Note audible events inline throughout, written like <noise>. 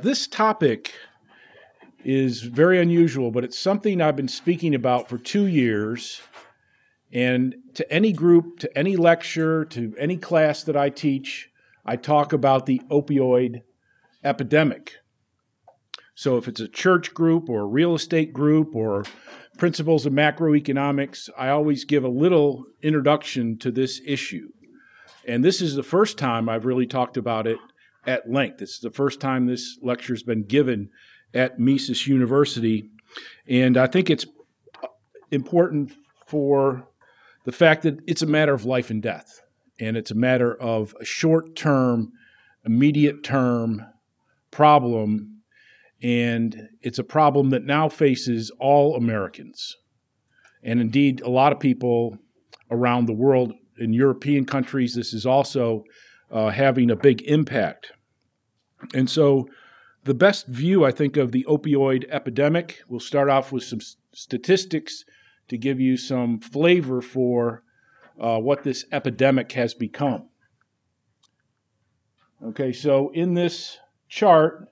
This topic is very unusual, but it's something I've been speaking about for two years. And to any group, to any lecture, to any class that I teach, I talk about the opioid epidemic. So if it's a church group or a real estate group or principles of macroeconomics, I always give a little introduction to this issue. And this is the first time I've really talked about it at length. This is the first time this lecture has been given at Mises University. And I think it's important for the fact that it's a matter of life and death. And it's a matter of a short term, immediate term problem. And it's a problem that now faces all Americans. And indeed, a lot of people around the world in European countries, this is also uh, having a big impact. And so, the best view, I think, of the opioid epidemic, we'll start off with some statistics to give you some flavor for uh, what this epidemic has become. Okay, so in this chart,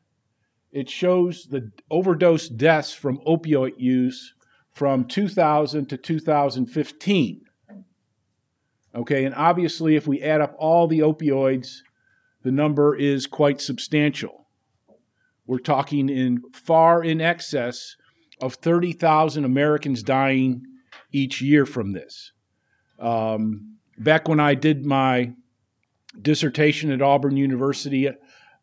it shows the overdose deaths from opioid use from 2000 to 2015. Okay, and obviously, if we add up all the opioids the number is quite substantial. We're talking in far in excess of 30,000 Americans dying each year from this. Um, back when I did my dissertation at Auburn University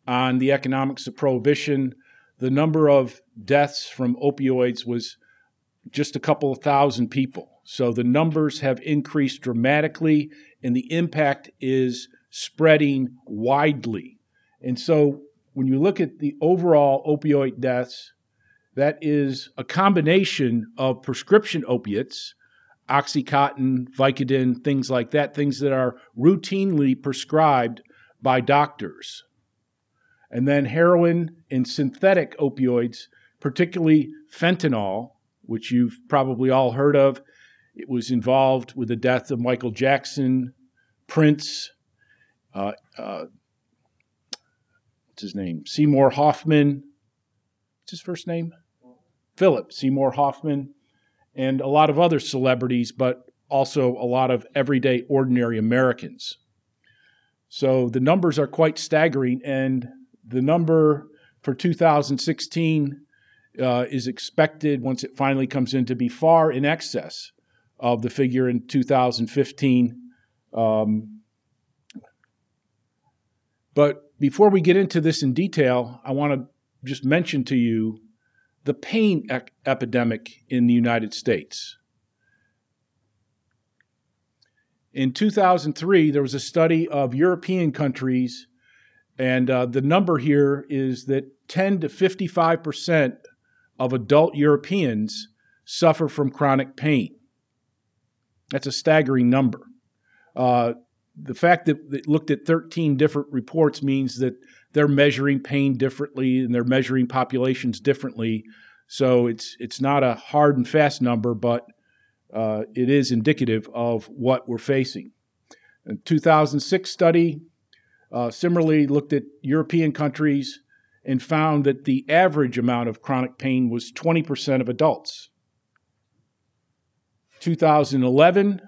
on the economics of prohibition, the number of deaths from opioids was just a couple of thousand people. So the numbers have increased dramatically, and the impact is spreading widely. And so when you look at the overall opioid deaths, that is a combination of prescription opiates, Oxycontin, Vicodin, things like that, things that are routinely prescribed by doctors. And then heroin and synthetic opioids, particularly fentanyl, which you've probably all heard of. It was involved with the death of Michael Jackson, Prince, uh, uh, what's his name? Seymour Hoffman. What's his first name? Philip Seymour Hoffman, and a lot of other celebrities, but also a lot of everyday, ordinary Americans. So the numbers are quite staggering, and the number for 2016 uh, is expected, once it finally comes in, to be far in excess of the figure in 2015. Um, but before we get into this in detail, I want to just mention to you the pain epidemic in the United States. In 2003, there was a study of European countries, and uh, the number here is that 10 to 55 percent of adult Europeans suffer from chronic pain. That's a staggering number. Uh, the fact that it looked at 13 different reports means that they're measuring pain differently and they're measuring populations differently. So it's it's not a hard and fast number, but uh, it is indicative of what we're facing. A 2006 study uh, similarly looked at European countries and found that the average amount of chronic pain was 20% of adults. 2011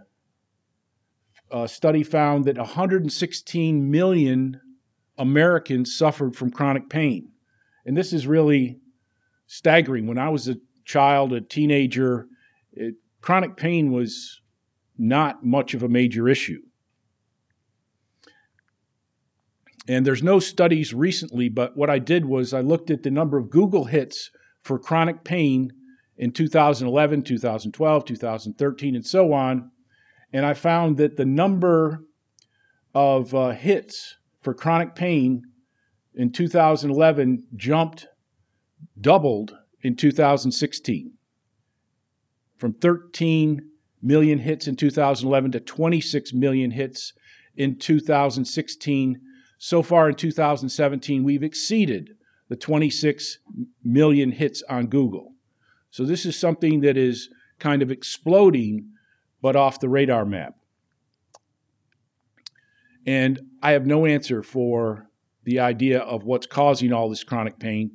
a study found that 116 million Americans suffered from chronic pain. And this is really staggering. When I was a child, a teenager, it, chronic pain was not much of a major issue. And there's no studies recently, but what I did was I looked at the number of Google hits for chronic pain in 2011, 2012, 2013, and so on and I found that the number of uh, hits for chronic pain in 2011 jumped, doubled in 2016 from 13 million hits in 2011 to 26 million hits in 2016. So far in 2017, we've exceeded the 26 million hits on Google. So this is something that is kind of exploding but off the radar map. And I have no answer for the idea of what's causing all this chronic pain,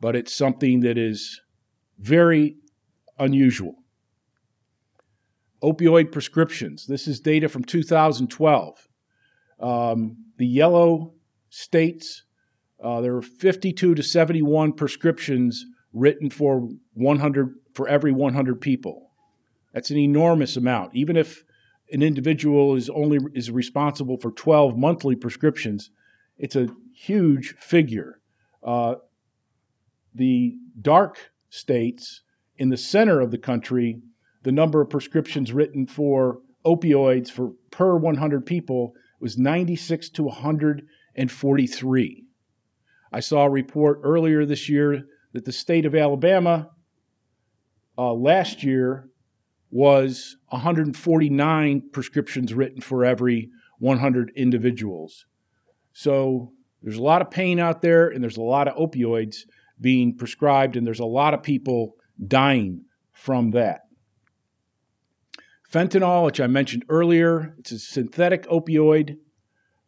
but it's something that is very unusual. Opioid prescriptions. This is data from 2012. Um, the yellow states, uh, there are 52 to 71 prescriptions written for 100 for every 100 people. That's an enormous amount. Even if an individual is only is responsible for 12 monthly prescriptions, it's a huge figure. Uh, the dark states in the center of the country, the number of prescriptions written for opioids for per 100 people was 96 to 143. I saw a report earlier this year that the state of Alabama uh, last year was 149 prescriptions written for every 100 individuals. So there's a lot of pain out there, and there's a lot of opioids being prescribed, and there's a lot of people dying from that. Fentanyl, which I mentioned earlier, it's a synthetic opioid.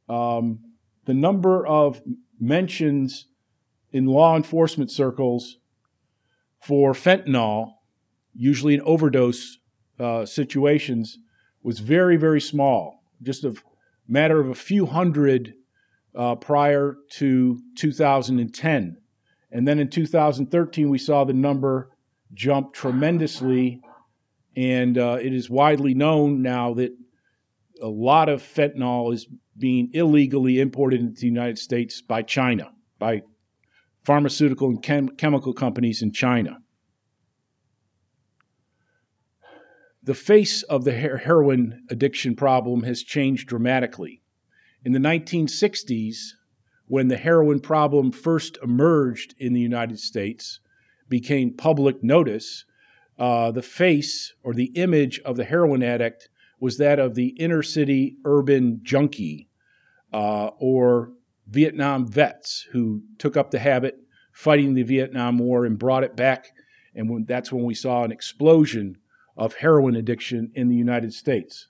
Um, the number of mentions in law enforcement circles for fentanyl, usually an overdose uh, situations, was very, very small, just a matter of a few hundred uh, prior to 2010. And then in 2013, we saw the number jump tremendously. And uh, it is widely known now that a lot of fentanyl is being illegally imported into the United States by China, by pharmaceutical and chem- chemical companies in China. The face of the heroin addiction problem has changed dramatically. In the 1960s, when the heroin problem first emerged in the United States, became public notice, uh, the face or the image of the heroin addict was that of the inner city urban junkie uh, or Vietnam vets who took up the habit fighting the Vietnam War and brought it back. And when, that's when we saw an explosion of heroin addiction in the United States.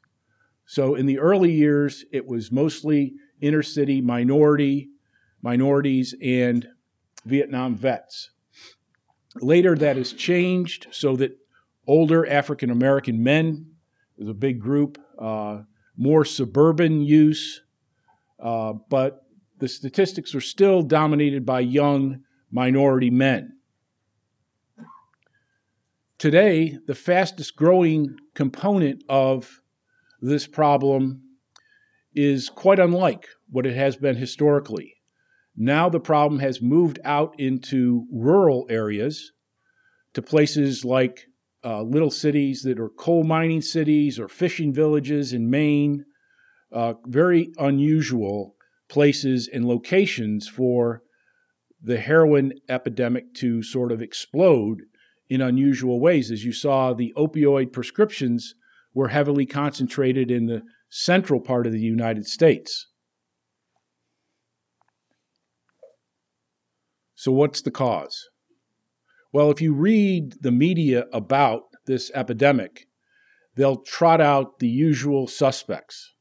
So in the early years, it was mostly inner city minority, minorities, and Vietnam vets. Later, that has changed so that older African American men is a big group, uh, more suburban use, uh, but the statistics are still dominated by young minority men. Today, the fastest growing component of this problem is quite unlike what it has been historically. Now the problem has moved out into rural areas, to places like uh, little cities that are coal mining cities or fishing villages in Maine, uh, very unusual places and locations for the heroin epidemic to sort of explode in unusual ways. As you saw, the opioid prescriptions were heavily concentrated in the central part of the United States. So, what's the cause? Well, if you read the media about this epidemic, they'll trot out the usual suspects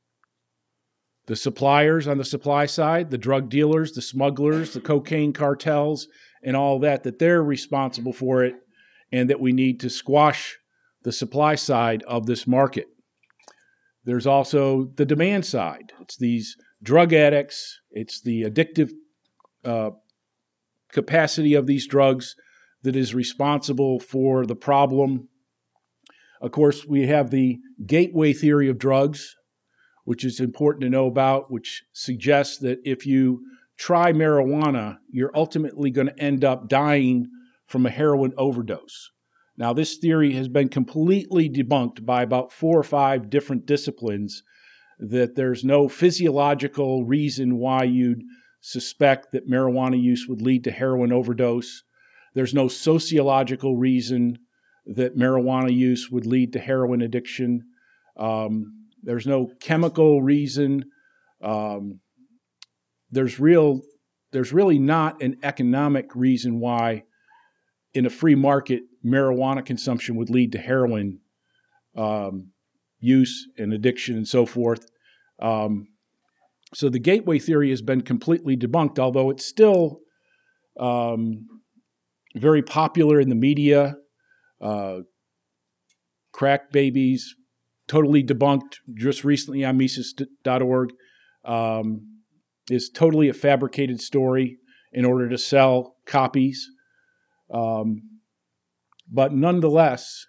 the suppliers on the supply side, the drug dealers, the smugglers, the cocaine cartels, and all that, that they're responsible for it and that we need to squash the supply side of this market. There's also the demand side. It's these drug addicts, it's the addictive uh, capacity of these drugs that is responsible for the problem. Of course, we have the gateway theory of drugs, which is important to know about, which suggests that if you try marijuana, you're ultimately going to end up dying from a heroin overdose. Now, this theory has been completely debunked by about four or five different disciplines that there's no physiological reason why you'd suspect that marijuana use would lead to heroin overdose. There's no sociological reason that marijuana use would lead to heroin addiction. Um, there's no chemical reason. Um, there's real. There's really not an economic reason why in a free market, marijuana consumption would lead to heroin um, use and addiction and so forth. Um, So the gateway theory has been completely debunked, although it's still um, very popular in the media. Uh, crack babies, totally debunked just recently on Mises.org, um, is totally a fabricated story in order to sell copies. Um, but nonetheless,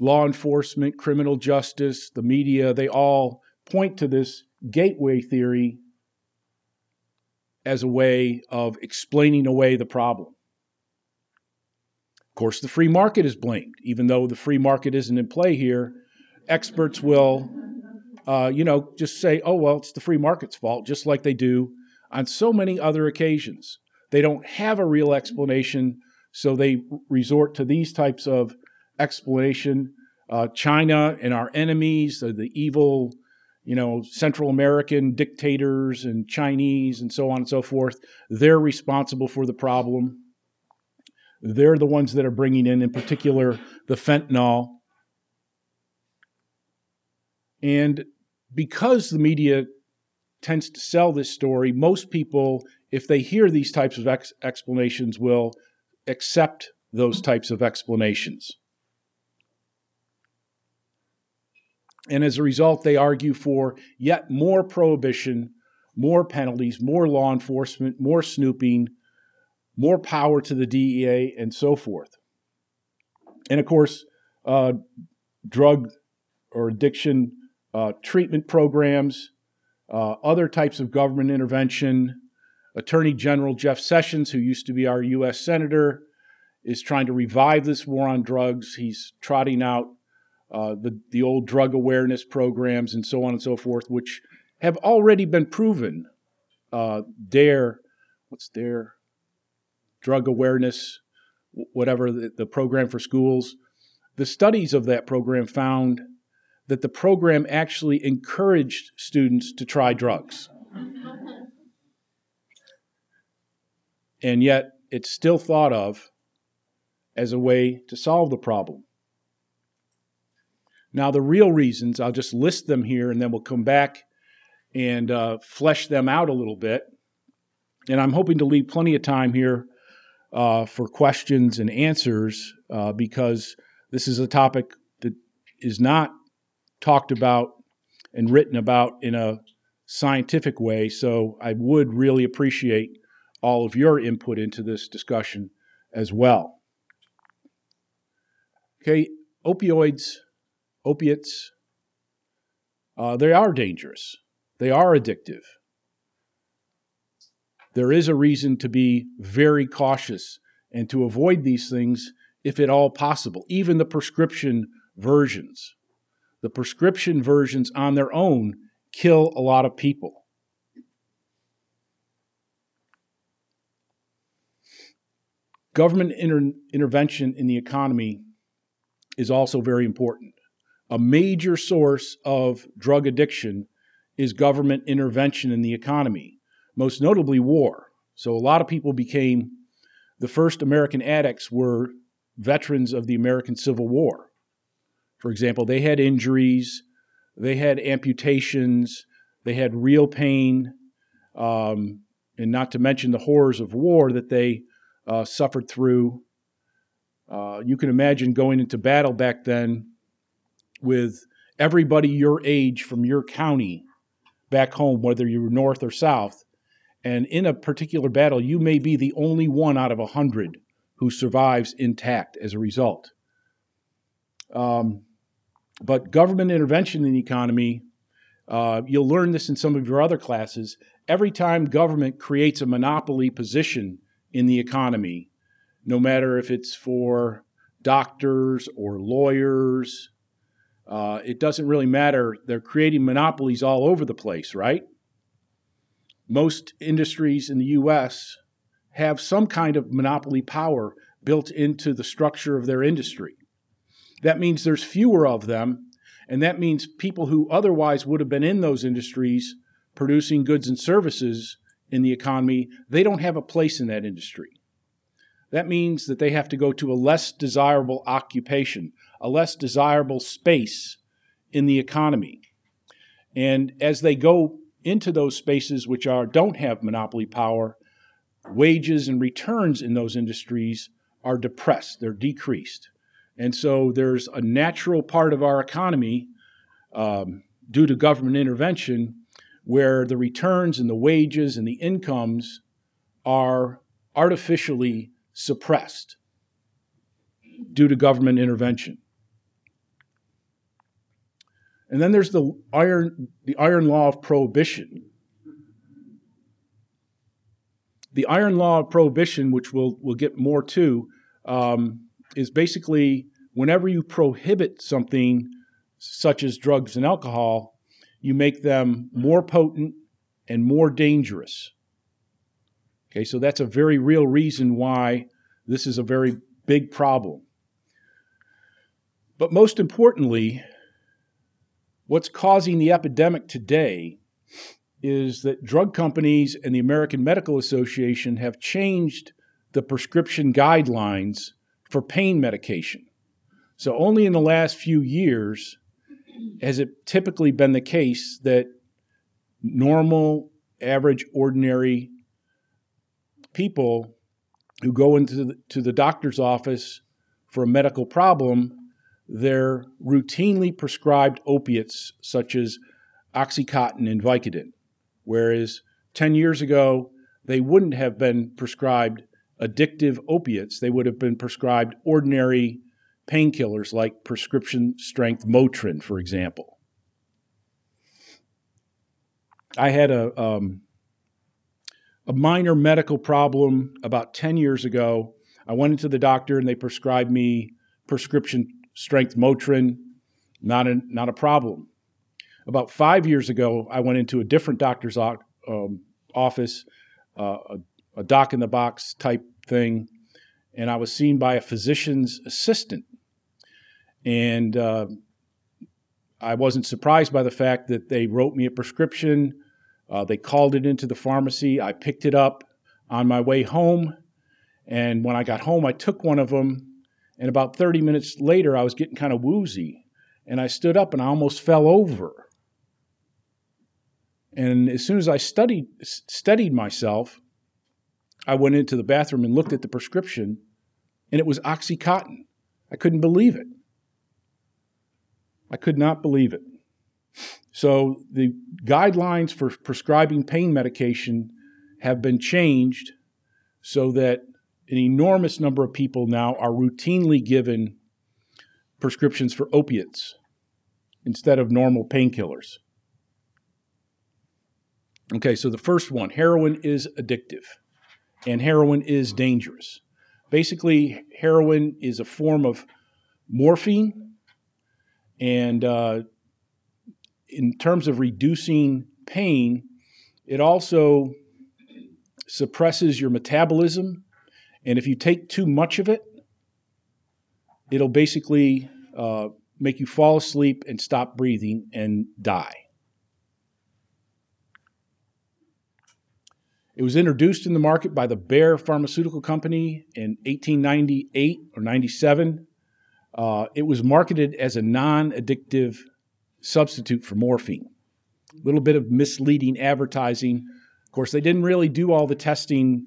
law enforcement, criminal justice, the media, they all point to this gateway theory as a way of explaining away the problem. Of course, the free market is blamed. Even though the free market isn't in play here, experts will, uh, you know, just say, oh, well, it's the free market's fault, just like they do on so many other occasions. They don't have a real explanation, so they resort to these types of explanation. Uh, China and our enemies, the, the evil you know, Central American dictators and Chinese and so on and so forth. They're responsible for the problem. They're the ones that are bringing in, in particular, the fentanyl. And because the media tends to sell this story, most people, if they hear these types of ex- explanations, will accept those types of explanations. And as a result, they argue for yet more prohibition, more penalties, more law enforcement, more snooping, more power to the DEA, and so forth. And of course, uh, drug or addiction uh, treatment programs, uh, other types of government intervention. Attorney General Jeff Sessions, who used to be our U.S. Senator, is trying to revive this war on drugs. He's trotting out uh, the, the old drug awareness programs, and so on and so forth, which have already been proven. Uh, DARE, what's DARE? Drug awareness, whatever, the, the program for schools. The studies of that program found that the program actually encouraged students to try drugs. And yet, it's still thought of as a way to solve the problem. Now, the real reasons, I'll just list them here and then we'll come back and uh, flesh them out a little bit. And I'm hoping to leave plenty of time here uh, for questions and answers uh, because this is a topic that is not talked about and written about in a scientific way. So I would really appreciate all of your input into this discussion as well. Okay, opioids opiates, uh, they are dangerous. They are addictive. There is a reason to be very cautious and to avoid these things if at all possible, even the prescription versions. The prescription versions on their own kill a lot of people. Government inter- intervention in the economy is also very important a major source of drug addiction is government intervention in the economy, most notably war. So a lot of people became the first American addicts were veterans of the American Civil War. For example, they had injuries, they had amputations, they had real pain, um, and not to mention the horrors of war that they uh, suffered through. Uh, you can imagine going into battle back then with everybody your age from your county back home, whether you're north or south. And in a particular battle, you may be the only one out of a hundred who survives intact as a result. Um, but government intervention in the economy, uh, you'll learn this in some of your other classes. Every time government creates a monopoly position in the economy, no matter if it's for doctors or lawyers uh, it doesn't really matter. They're creating monopolies all over the place, right? Most industries in the U.S. have some kind of monopoly power built into the structure of their industry. That means there's fewer of them, and that means people who otherwise would have been in those industries producing goods and services in the economy, they don't have a place in that industry. That means that they have to go to a less desirable occupation, a less desirable space in the economy. And as they go into those spaces which are don't have monopoly power, wages and returns in those industries are depressed, they're decreased. And so there's a natural part of our economy um, due to government intervention where the returns and the wages and the incomes are artificially suppressed due to government intervention. And then there's the iron, the iron law of prohibition. The iron law of prohibition, which we'll, we'll get more to, um, is basically whenever you prohibit something such as drugs and alcohol, you make them more potent and more dangerous. Okay, so that's a very real reason why this is a very big problem. But most importantly, what's causing the epidemic today is that drug companies and the American Medical Association have changed the prescription guidelines for pain medication. So, only in the last few years has it typically been the case that normal, average, ordinary people who go into the, to the doctor's office for a medical problem, they're routinely prescribed opiates such as Oxycontin and Vicodin, whereas 10 years ago, they wouldn't have been prescribed addictive opiates. They would have been prescribed ordinary painkillers like prescription strength Motrin, for example. I had a, um, a minor medical problem about 10 years ago. I went into the doctor and they prescribed me prescription strength Motrin, not a, not a problem. About five years ago, I went into a different doctor's um, office, uh, a, a doc in the box type thing, and I was seen by a physician's assistant. And uh, I wasn't surprised by the fact that they wrote me a prescription. Uh, they called it into the pharmacy. I picked it up on my way home. And when I got home, I took one of them. And about 30 minutes later, I was getting kind of woozy. And I stood up and I almost fell over. And as soon as I studied, steadied myself, I went into the bathroom and looked at the prescription, and it was Oxycontin. I couldn't believe it. I could not believe it. So the guidelines for prescribing pain medication have been changed so that an enormous number of people now are routinely given prescriptions for opiates instead of normal painkillers. Okay, so the first one heroin is addictive, and heroin is dangerous. Basically, heroin is a form of morphine and uh, in terms of reducing pain, it also suppresses your metabolism. And if you take too much of it, it'll basically uh, make you fall asleep and stop breathing and die. It was introduced in the market by the Bayer Pharmaceutical Company in 1898 or 97 uh, it was marketed as a non addictive substitute for morphine. A little bit of misleading advertising. Of course, they didn't really do all the testing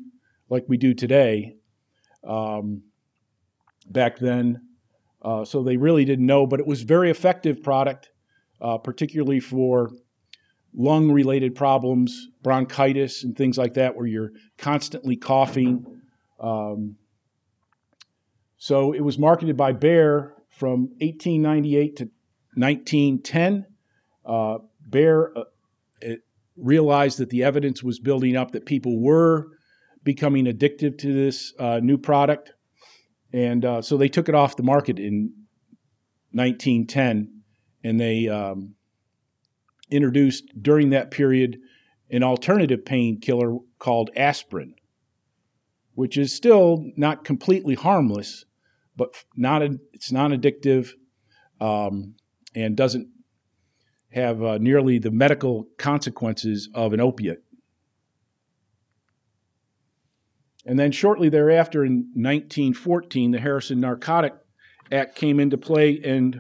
like we do today um, back then. Uh, so they really didn't know, but it was very effective product, uh, particularly for lung related problems, bronchitis, and things like that, where you're constantly coughing. Um, so it was marketed by Bayer from 1898 to 1910. Uh, Bayer uh, realized that the evidence was building up that people were becoming addicted to this uh, new product. And uh, so they took it off the market in 1910 and they um, introduced during that period an alternative painkiller called aspirin, which is still not completely harmless, but not a, it's non addictive um, and doesn't have uh, nearly the medical consequences of an opiate. And then shortly thereafter, in 1914, the Harrison Narcotic Act came into play and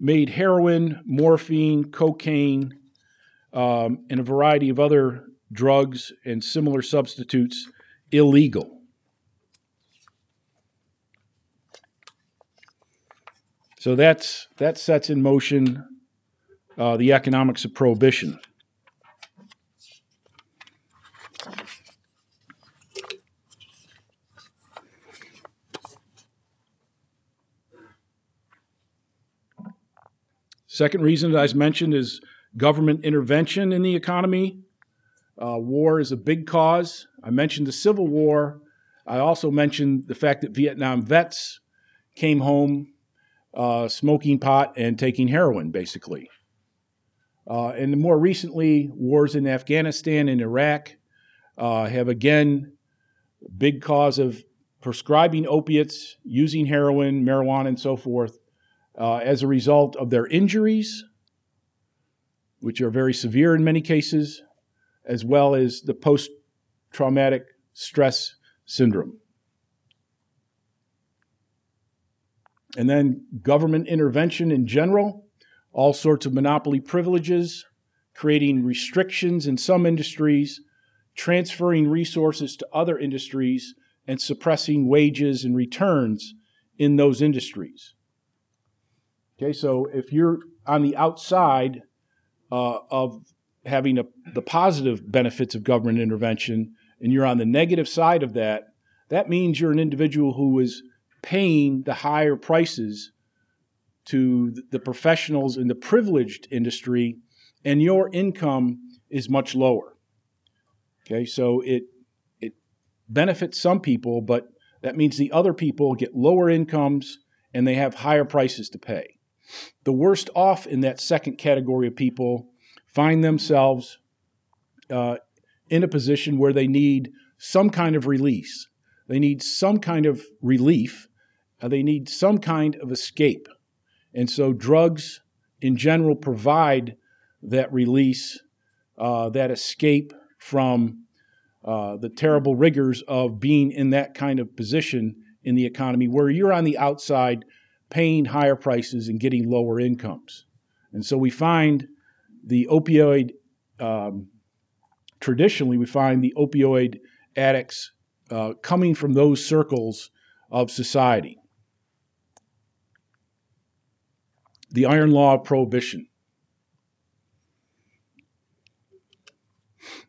made heroin, morphine, cocaine um, and a variety of other drugs and similar substitutes illegal. So that's that sets in motion uh, the economics of prohibition. Second reason that I mentioned is government intervention in the economy. Uh, war is a big cause. I mentioned the Civil War. I also mentioned the fact that Vietnam vets came home uh, smoking pot and taking heroin, basically. Uh, and more recently, wars in Afghanistan and Iraq uh, have again big cause of prescribing opiates, using heroin, marijuana, and so forth uh, as a result of their injuries, which are very severe in many cases, as well as the post traumatic stress syndrome. And then government intervention in general, all sorts of monopoly privileges, creating restrictions in some industries, transferring resources to other industries, and suppressing wages and returns in those industries. Okay, so if you're on the outside uh, of having a, the positive benefits of government intervention and you're on the negative side of that, that means you're an individual who is paying the higher prices to the professionals in the privileged industry, and your income is much lower. Okay, so it it benefits some people, but that means the other people get lower incomes and they have higher prices to pay. The worst off in that second category of people find themselves uh, in a position where they need some kind of release. They need some kind of relief uh, they need some kind of escape. And so drugs in general provide that release, uh, that escape from uh, the terrible rigors of being in that kind of position in the economy where you're on the outside paying higher prices and getting lower incomes. And so we find the opioid, um, traditionally, we find the opioid addicts uh, coming from those circles of society. The iron law of prohibition.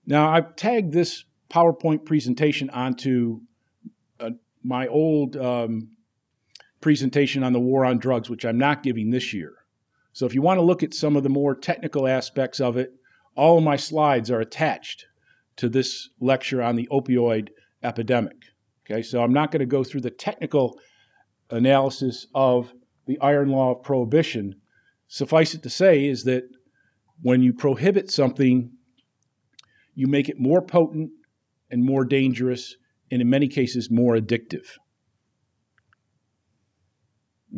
Now, I've tagged this PowerPoint presentation onto uh, my old um, presentation on the war on drugs, which I'm not giving this year. So, if you want to look at some of the more technical aspects of it, all of my slides are attached to this lecture on the opioid epidemic. Okay, so I'm not going to go through the technical analysis of the iron law of prohibition. Suffice it to say is that when you prohibit something, you make it more potent and more dangerous, and in many cases, more addictive.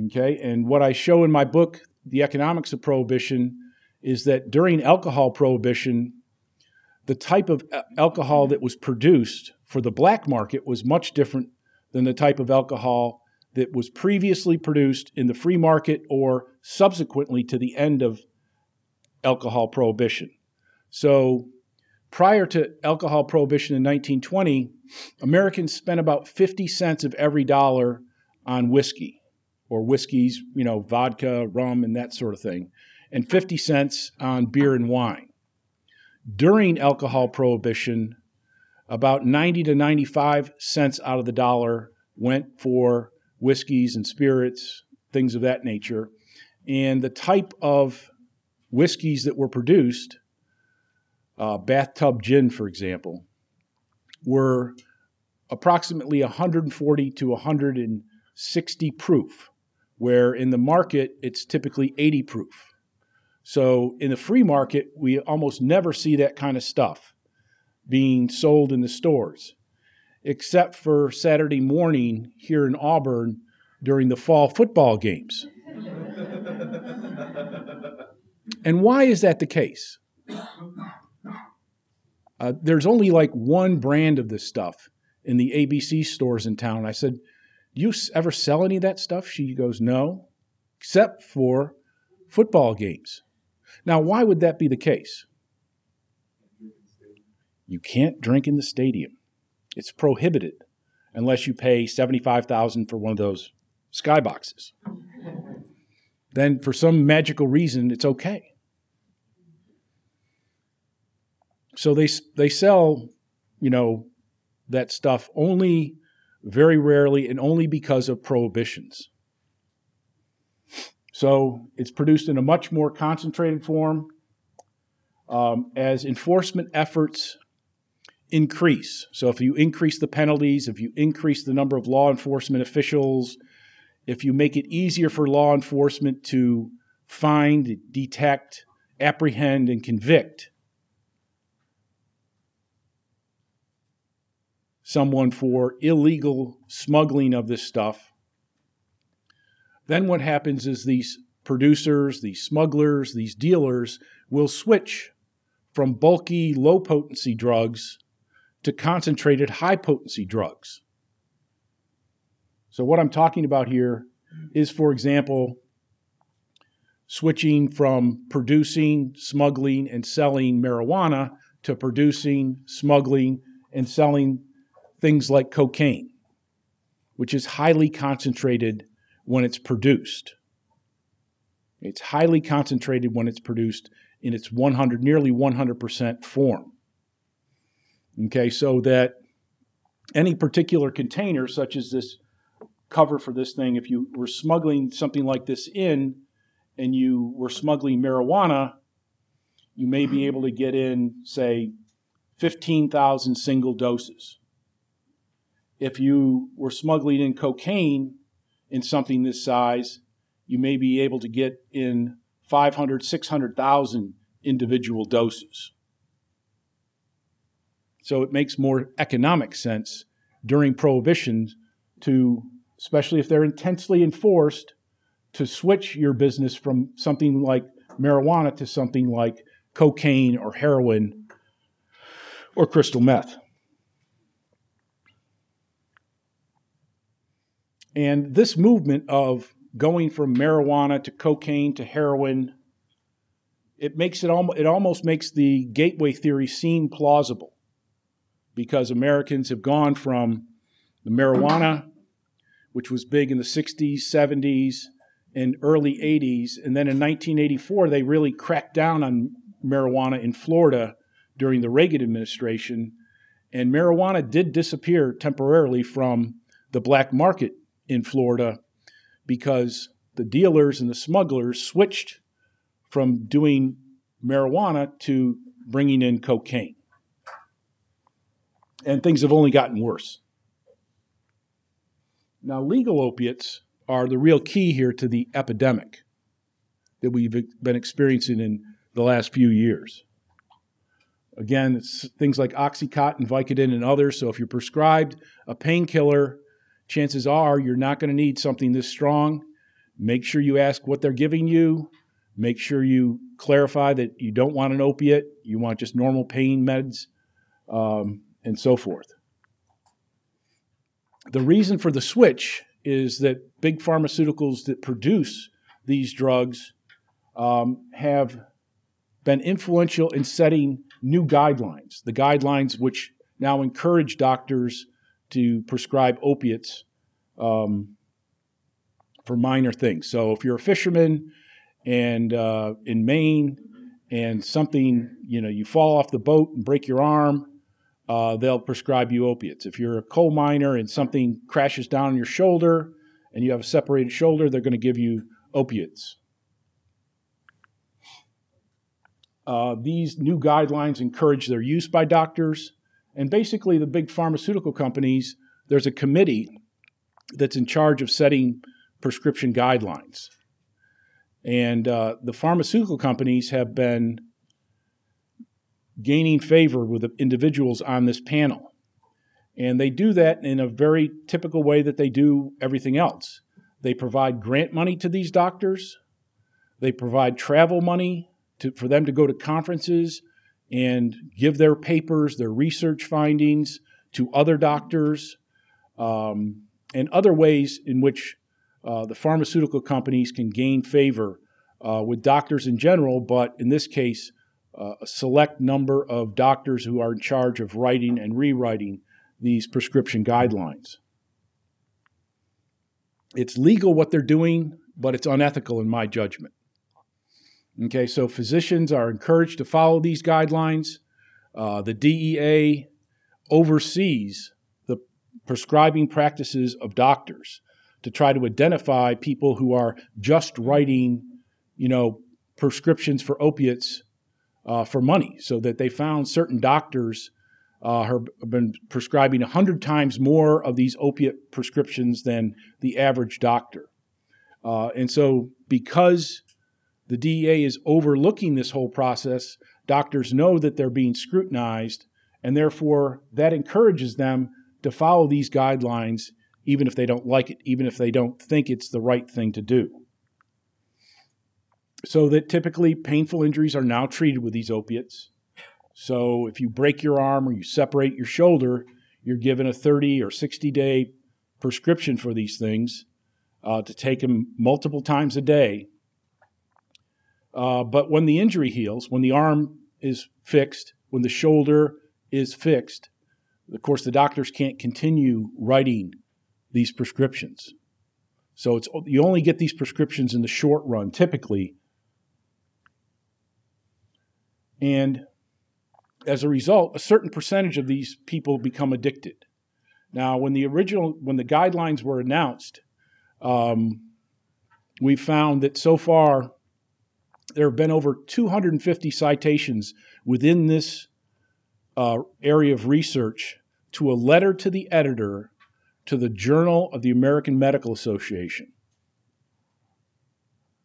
Okay, and what I show in my book, The Economics of Prohibition, is that during alcohol prohibition, the type of alcohol that was produced for the black market was much different than the type of alcohol that was previously produced in the free market or subsequently to the end of alcohol prohibition. So, prior to alcohol prohibition in 1920, Americans spent about 50 cents of every dollar on whiskey or whiskeys, you know, vodka, rum, and that sort of thing, and 50 cents on beer and wine. During alcohol prohibition, about 90 to 95 cents out of the dollar went for whiskeys and spirits, things of that nature. And the type of whiskeys that were produced, uh, bathtub gin, for example, were approximately 140 to 160 proof, where in the market it's typically 80 proof. So in the free market, we almost never see that kind of stuff being sold in the stores except for Saturday morning here in Auburn during the fall football games. <laughs> and why is that the case? Uh, there's only like one brand of this stuff in the ABC stores in town. I said, Do you ever sell any of that stuff? She goes, No, except for football games. Now, why would that be the case? You can't drink in the stadium. It's prohibited unless you pay 75,000 for one of those skyboxes. then for some magical reason it's okay. So they they sell, you know, that stuff only very rarely and only because of prohibitions. So it's produced in a much more concentrated form. Um, as enforcement efforts increase, so if you increase the penalties, if you increase the number of law enforcement officials, if you make it easier for law enforcement to find, detect, apprehend, and convict, someone for illegal smuggling of this stuff. Then what happens is these producers, these smugglers, these dealers will switch from bulky, low potency drugs to concentrated, high potency drugs. So, what I'm talking about here is, for example, switching from producing, smuggling, and selling marijuana to producing, smuggling, and selling things like cocaine, which is highly concentrated when it's produced. It's highly concentrated when it's produced in its 100, nearly 100% form. Okay, so that any particular container, such as this cover for this thing, if you were smuggling something like this in and you were smuggling marijuana, you may be able to get in, say, 15,000 single doses if you were smuggling in cocaine in something this size, you may be able to get in 500, 600,000 individual doses. So it makes more economic sense during prohibition to, especially if they're intensely enforced, to switch your business from something like marijuana to something like cocaine or heroin or crystal meth. And this movement of going from marijuana to cocaine to heroin, it makes it almost it almost makes the gateway theory seem plausible because Americans have gone from the marijuana, which was big in the 60s, 70s, and early 80s, and then in 1984 they really cracked down on marijuana in Florida during the Reagan administration, and marijuana did disappear temporarily from the black market in Florida because the dealers and the smugglers switched from doing marijuana to bringing in cocaine. And things have only gotten worse. Now, legal opiates are the real key here to the epidemic that we've been experiencing in the last few years. Again, it's things like Oxycontin, Vicodin, and others. So if you're prescribed a painkiller chances are you're not going to need something this strong. Make sure you ask what they're giving you. Make sure you clarify that you don't want an opiate, you want just normal pain meds, um, and so forth. The reason for the switch is that big pharmaceuticals that produce these drugs um, have been influential in setting new guidelines, the guidelines which now encourage doctors to prescribe opiates um, for minor things. So if you're a fisherman and uh, in Maine and something, you know, you fall off the boat and break your arm, uh, they'll prescribe you opiates. If you're a coal miner and something crashes down on your shoulder and you have a separated shoulder, they're going to give you opiates. Uh, these new guidelines encourage their use by doctors. And basically, the big pharmaceutical companies, there's a committee that's in charge of setting prescription guidelines. And uh, the pharmaceutical companies have been gaining favor with individuals on this panel. And they do that in a very typical way that they do everything else. They provide grant money to these doctors, they provide travel money to, for them to go to conferences and give their papers, their research findings to other doctors, um, and other ways in which uh, the pharmaceutical companies can gain favor uh, with doctors in general, but in this case, uh, a select number of doctors who are in charge of writing and rewriting these prescription guidelines. It's legal what they're doing, but it's unethical in my judgment. Okay, so physicians are encouraged to follow these guidelines. Uh, the DEA oversees the prescribing practices of doctors to try to identify people who are just writing, you know, prescriptions for opiates uh, for money, so that they found certain doctors uh, have been prescribing 100 times more of these opiate prescriptions than the average doctor. Uh, and so, because the DEA is overlooking this whole process, doctors know that they're being scrutinized, and therefore that encourages them to follow these guidelines, even if they don't like it, even if they don't think it's the right thing to do. So that typically painful injuries are now treated with these opiates. So if you break your arm or you separate your shoulder, you're given a 30 or 60 day prescription for these things uh, to take them multiple times a day. Uh, but when the injury heals, when the arm is fixed, when the shoulder is fixed, of course, the doctors can't continue writing these prescriptions. So it's you only get these prescriptions in the short run, typically. And as a result, a certain percentage of these people become addicted. Now, when the original, when the guidelines were announced, um, we found that so far there have been over 250 citations within this uh, area of research to a letter to the editor to the Journal of the American Medical Association.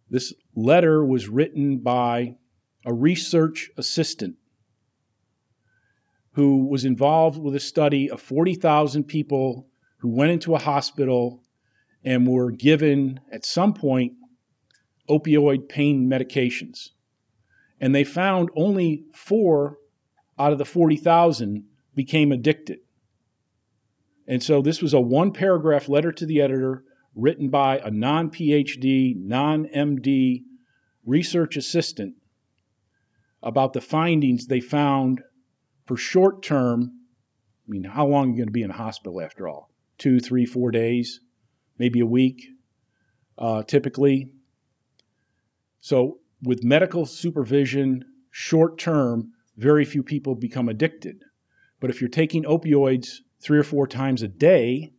This letter was written by a research assistant who was involved with a study of 40,000 people who went into a hospital and were given at some point opioid pain medications. And they found only four out of the 40,000 became addicted. And so this was a one paragraph letter to the editor written by a non PhD, non MD research assistant about the findings they found for short term. I mean, how long are you going to be in a hospital after all? Two, three, four days, maybe a week, uh, typically. So, with medical supervision, short term, very few people become addicted. But if you're taking opioids three or four times a day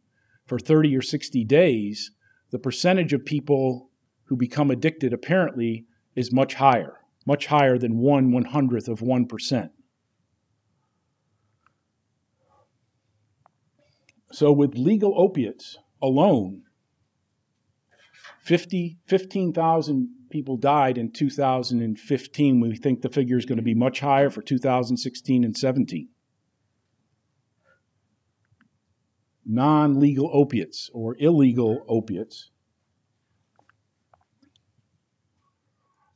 for 30 or 60 days, the percentage of people who become addicted apparently is much higher, much higher than one one hundredth of 1%. So, with legal opiates alone, 50, 15,000 people died in 2015. We think the figure is going to be much higher for 2016 and 17. Non legal opiates or illegal opiates.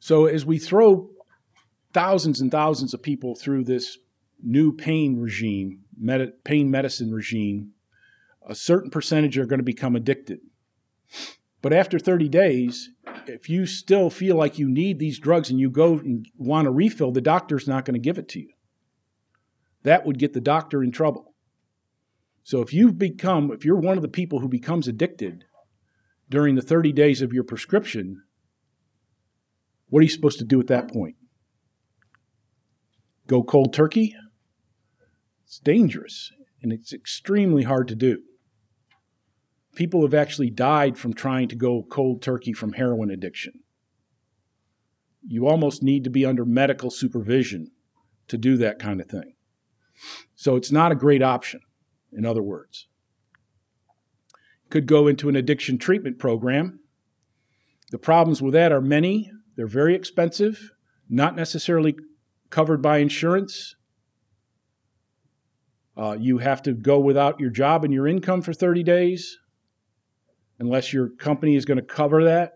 So, as we throw thousands and thousands of people through this new pain regime, med- pain medicine regime, a certain percentage are going to become addicted. But after 30 days, if you still feel like you need these drugs and you go and want a refill, the doctor's not going to give it to you. That would get the doctor in trouble. So if you've become, if you're one of the people who becomes addicted during the 30 days of your prescription, what are you supposed to do at that point? Go cold turkey? It's dangerous and it's extremely hard to do people have actually died from trying to go cold turkey from heroin addiction. You almost need to be under medical supervision to do that kind of thing. So it's not a great option, in other words. Could go into an addiction treatment program. The problems with that are many, they're very expensive, not necessarily covered by insurance. Uh, you have to go without your job and your income for 30 days unless your company is going to cover that.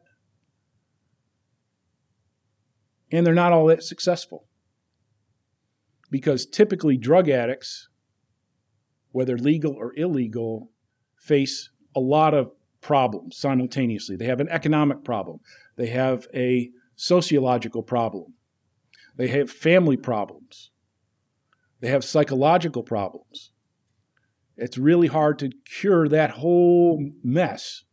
And they're not all that successful. Because typically, drug addicts, whether legal or illegal, face a lot of problems simultaneously. They have an economic problem, they have a sociological problem, They have family problems. They have psychological problems. It's really hard to cure that whole mess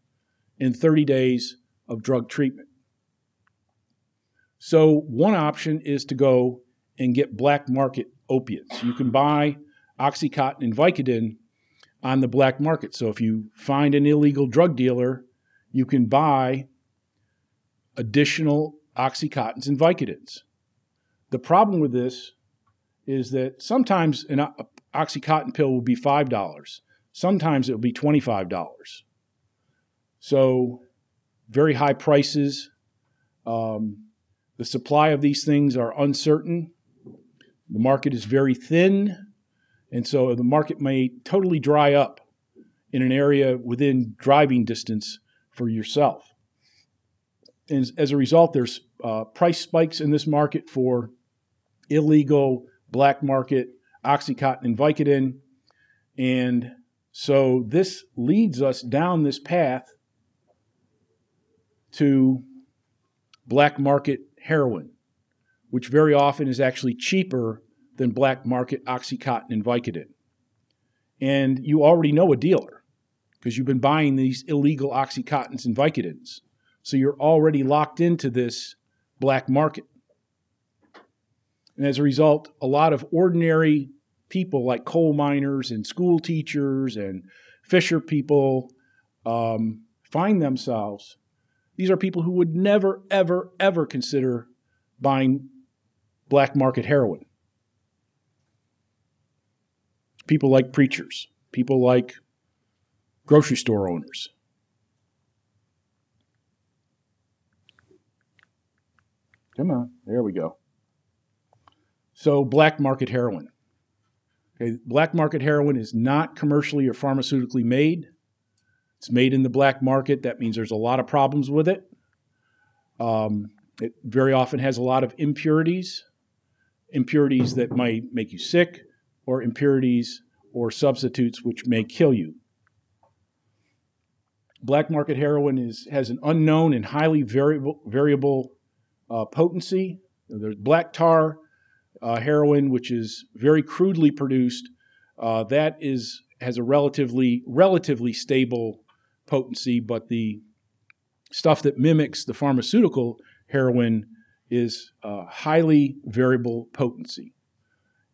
in 30 days of drug treatment. So, one option is to go and get black market opiates. You can buy Oxycontin and Vicodin on the black market. So, if you find an illegal drug dealer, you can buy additional Oxycontins and Vicodins. The problem with this is that sometimes an Oxycontin pill will be $5, sometimes it will be $25. So, very high prices. Um, the supply of these things are uncertain. The market is very thin, and so the market may totally dry up in an area within driving distance for yourself. And as a result, there's uh, price spikes in this market for illegal black market Oxycontin and Vicodin. And so this leads us down this path to black market heroin, which very often is actually cheaper than black market Oxycontin and Vicodin. And you already know a dealer because you've been buying these illegal Oxycontins and Vicodins. So you're already locked into this black market. And as a result, a lot of ordinary people like coal miners and school teachers and fisher people um, find themselves. These are people who would never, ever, ever consider buying black market heroin. People like preachers, people like grocery store owners. Come on, there we go. So, black market heroin. Okay, black market heroin is not commercially or pharmaceutically made. It's made in the black market. That means there's a lot of problems with it. Um, it very often has a lot of impurities, impurities that might make you sick, or impurities or substitutes which may kill you. Black market heroin is, has an unknown and highly variable, variable uh, potency. There's black tar uh, heroin, which is very crudely produced. Uh, that is has a relatively relatively stable potency, but the stuff that mimics the pharmaceutical heroin is uh, highly variable potency.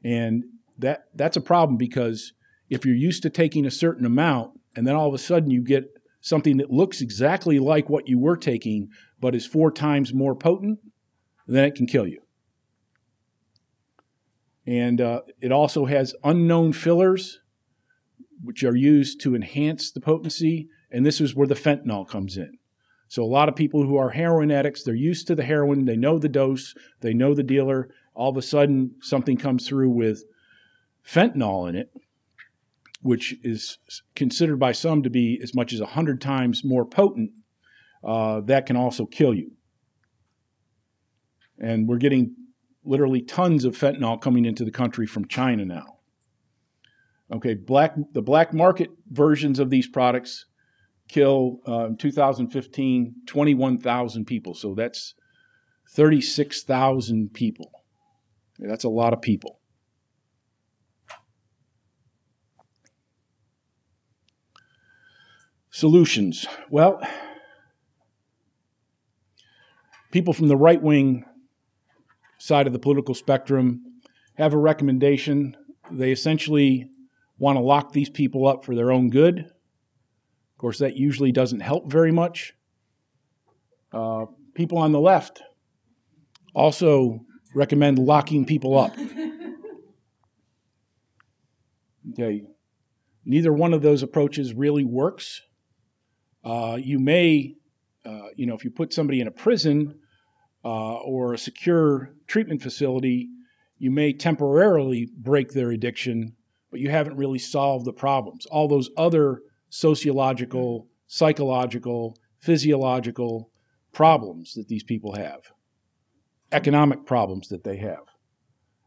And that, that's a problem because if you're used to taking a certain amount and then all of a sudden you get something that looks exactly like what you were taking but is four times more potent, then it can kill you. And uh, it also has unknown fillers, which are used to enhance the potency. And this is where the fentanyl comes in. So a lot of people who are heroin addicts, they're used to the heroin, they know the dose, they know the dealer. All of a sudden, something comes through with fentanyl in it, which is considered by some to be as much as 100 times more potent. Uh, that can also kill you. And we're getting literally tons of fentanyl coming into the country from China now. Okay, black the black market versions of these products kill uh, in 2015 21,000 people. So that's 36,000 people. That's a lot of people. Solutions. Well, people from the right wing side of the political spectrum have a recommendation. They essentially want to lock these people up for their own good Of course, that usually doesn't help very much. Uh, people on the left also recommend locking people up. <laughs> Okay, neither one of those approaches really works. Uh, you may, uh, you know, if you put somebody in a prison uh, or a secure treatment facility, you may temporarily break their addiction, but you haven't really solved the problems. All those other sociological, psychological, physiological problems that these people have, economic problems that they have.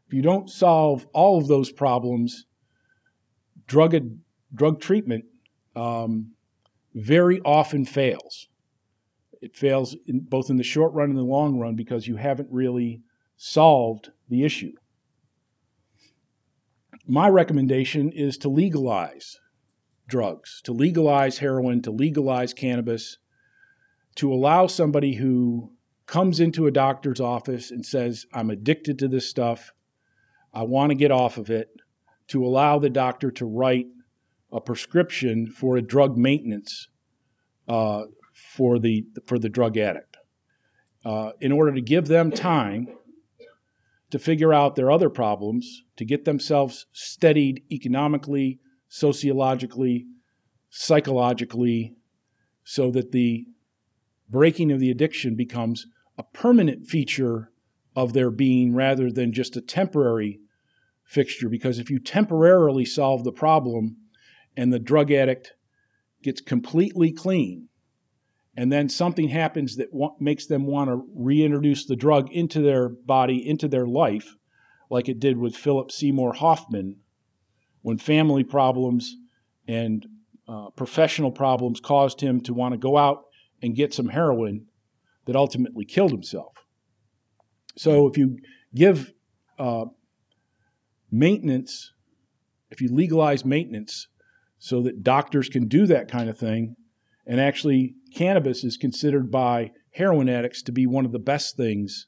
If you don't solve all of those problems, drug, drug treatment um, very often fails. It fails in, both in the short run and the long run because you haven't really solved the issue. My recommendation is to legalize drugs, to legalize heroin, to legalize cannabis, to allow somebody who comes into a doctor's office and says, I'm addicted to this stuff, I want to get off of it, to allow the doctor to write a prescription for a drug maintenance uh, for the for the drug addict, uh, in order to give them time to figure out their other problems, to get themselves steadied economically, sociologically, psychologically, so that the breaking of the addiction becomes a permanent feature of their being rather than just a temporary fixture. Because if you temporarily solve the problem and the drug addict gets completely clean, and then something happens that wa- makes them want to reintroduce the drug into their body, into their life, like it did with Philip Seymour Hoffman, when family problems and uh, professional problems caused him to want to go out and get some heroin that ultimately killed himself. So if you give uh, maintenance, if you legalize maintenance so that doctors can do that kind of thing, and actually, cannabis is considered by heroin addicts to be one of the best things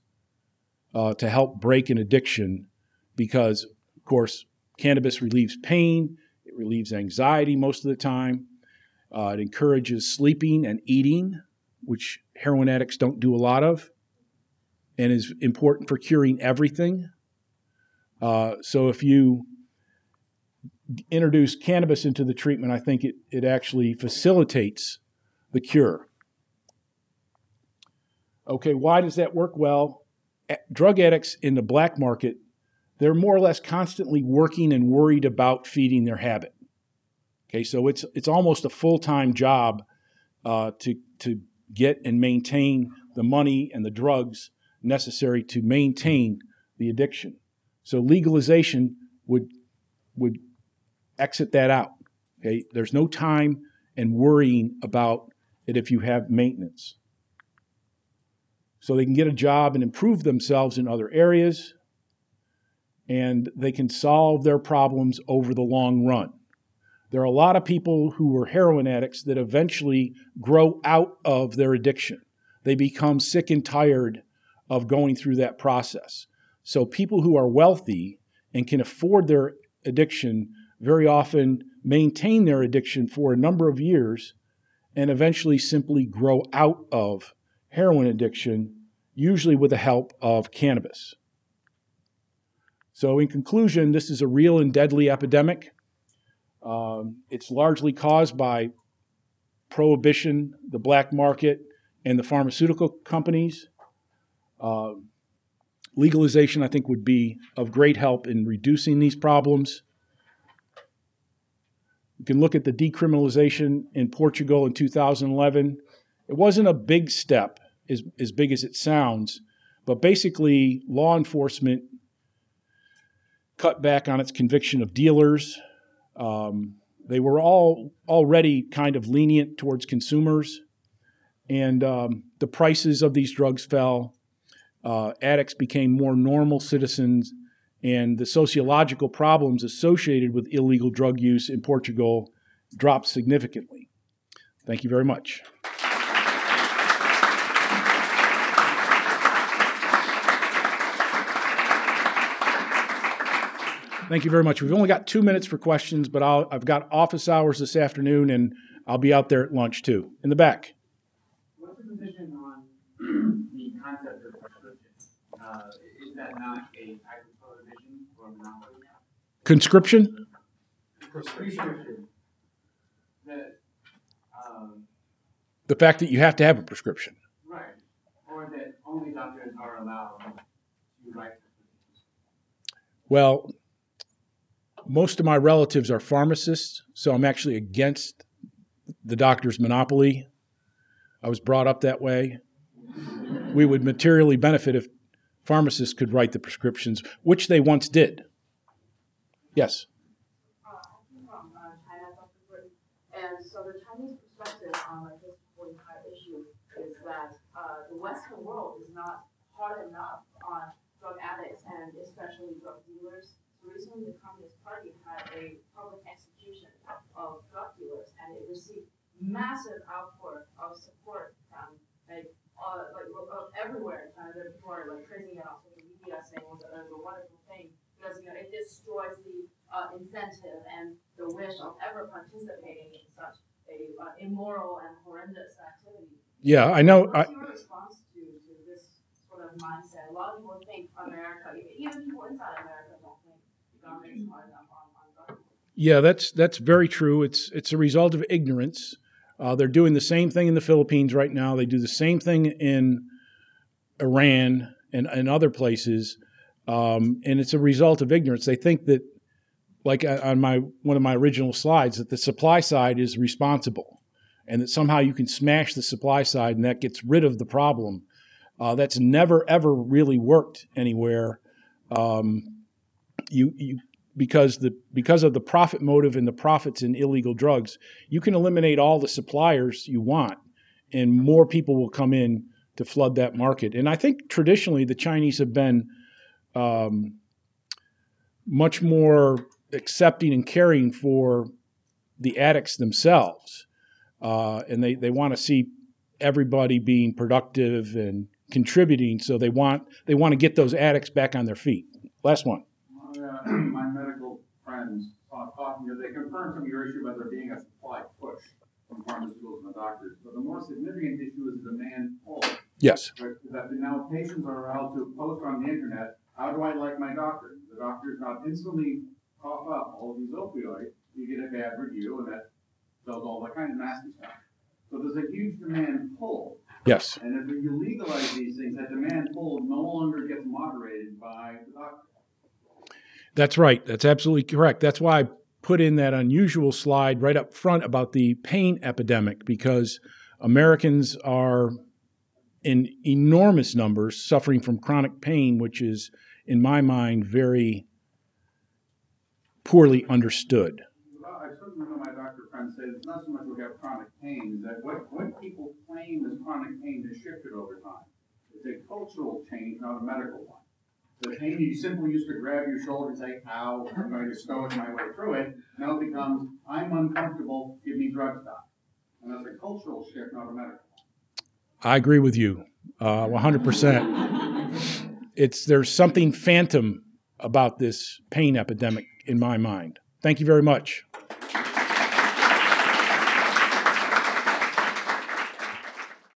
uh, to help break an addiction because, of course, cannabis relieves pain, it relieves anxiety most of the time, uh, it encourages sleeping and eating, which heroin addicts don't do a lot of, and is important for curing everything. Uh, so if you introduce cannabis into the treatment, I think it, it actually facilitates the cure. Okay, why does that work? Well, drug addicts in the black market, they're more or less constantly working and worried about feeding their habit. Okay, so it's it's almost a full time job uh, to to get and maintain the money and the drugs necessary to maintain the addiction. So legalization would would exit that out. Okay, there's no time and worrying about it if you have maintenance. So they can get a job and improve themselves in other areas, and they can solve their problems over the long run. There are a lot of people who were heroin addicts that eventually grow out of their addiction. They become sick and tired of going through that process. So, people who are wealthy and can afford their addiction very often maintain their addiction for a number of years and eventually simply grow out of heroin addiction, usually with the help of cannabis. So, in conclusion, this is a real and deadly epidemic. Um, it's largely caused by prohibition, the black market, and the pharmaceutical companies. Uh, legalization, I think, would be of great help in reducing these problems. You can look at the decriminalization in Portugal in 2011. It wasn't a big step, as, as big as it sounds, but basically, law enforcement cut back on its conviction of dealers. Um, they were all already kind of lenient towards consumers, and um, the prices of these drugs fell. Uh, addicts became more normal citizens and the sociological problems associated with illegal drug use in Portugal dropped significantly. Thank you very much. Thank you very much. We've only got two minutes for questions, but i have got office hours this afternoon, and I'll be out there at lunch too. In the back. What's your position on the concept of prescription? Uh, is that not a Conscription? The fact that you have to have a prescription. Right. Or that only doctors are allowed to write. Well, most of my relatives are pharmacists, so I'm actually against the doctor's monopoly. I was brought up that way. we would materially benefit if pharmacists could write the prescriptions, which they once did. Yes? And so the Chinese perspective on this whole issue is that uh, the Western world is not hard enough on drug addicts and especially drug dealers. So recently, the Communist Party had a public execution of drug dealers, and it received massive outpour of support from like uh, like uh, everywhere. China, there people are like praising it on social media, saying it was a, it was a wonderful thing because you know it destroys the uh, incentive and the wish of ever participating in such a uh, immoral and horrendous activity. Yeah, I know. I, What's your response to, to this sort of mindset? A lot of people think America, even, people inside America, don't think the government is hard enough on, on Yeah, that's that's very true. It's it's a result of ignorance. Uh, they're doing the same thing in the Philippines right now. They do the same thing in Iran and, and other places, um, and it's a result of ignorance. They think that, like uh, on my one of my original slides, that the supply side is responsible, and that somehow you can smash the supply side and that gets rid of the problem. Uh, that's never ever really worked anywhere. Um, you you because the because of the profit motive and the profits in illegal drugs, you can eliminate all the suppliers you want, and more people will come in to flood that market. And I think traditionally the Chinese have been um, much more accepting and caring for the addicts themselves, uh, and they they want to see everybody being productive and contributing. So they want they want to get those addicts back on their feet. Last one. Uh, friends uh, talking here, they confirm some of your issue about there being a supply push from pharmaceuticals and the doctors. But the more significant issue is the demand pull. Yes. Right, That now patients are allowed to post on the internet, how do I like my doctor? The doctor doctor's not instantly cough up all these opioids, you get a bad review, and that does all that kind of nasty stuff. So there's a huge demand pull. Yes. And if you legalize these things, that demand pull no longer gets moderated by the doctor. That's right. That's absolutely correct. That's why I put in that unusual slide right up front about the pain epidemic because Americans are in enormous numbers suffering from chronic pain, which is, in my mind, very poorly understood. Well, I certainly know my doctor friends say it's not so much we have chronic pain, that what, what people claim as chronic pain has shifted over time. It's a cultural change, not a medical one. The pain you simply used to grab your shoulder and say, ow, I'm going to stoic my way through it, now it becomes, I'm uncomfortable, give me drug stop. And that's a cultural shift, not a medical. I agree with you, uh, 100%. It's there's something phantom about this pain epidemic in my mind. Thank you very much.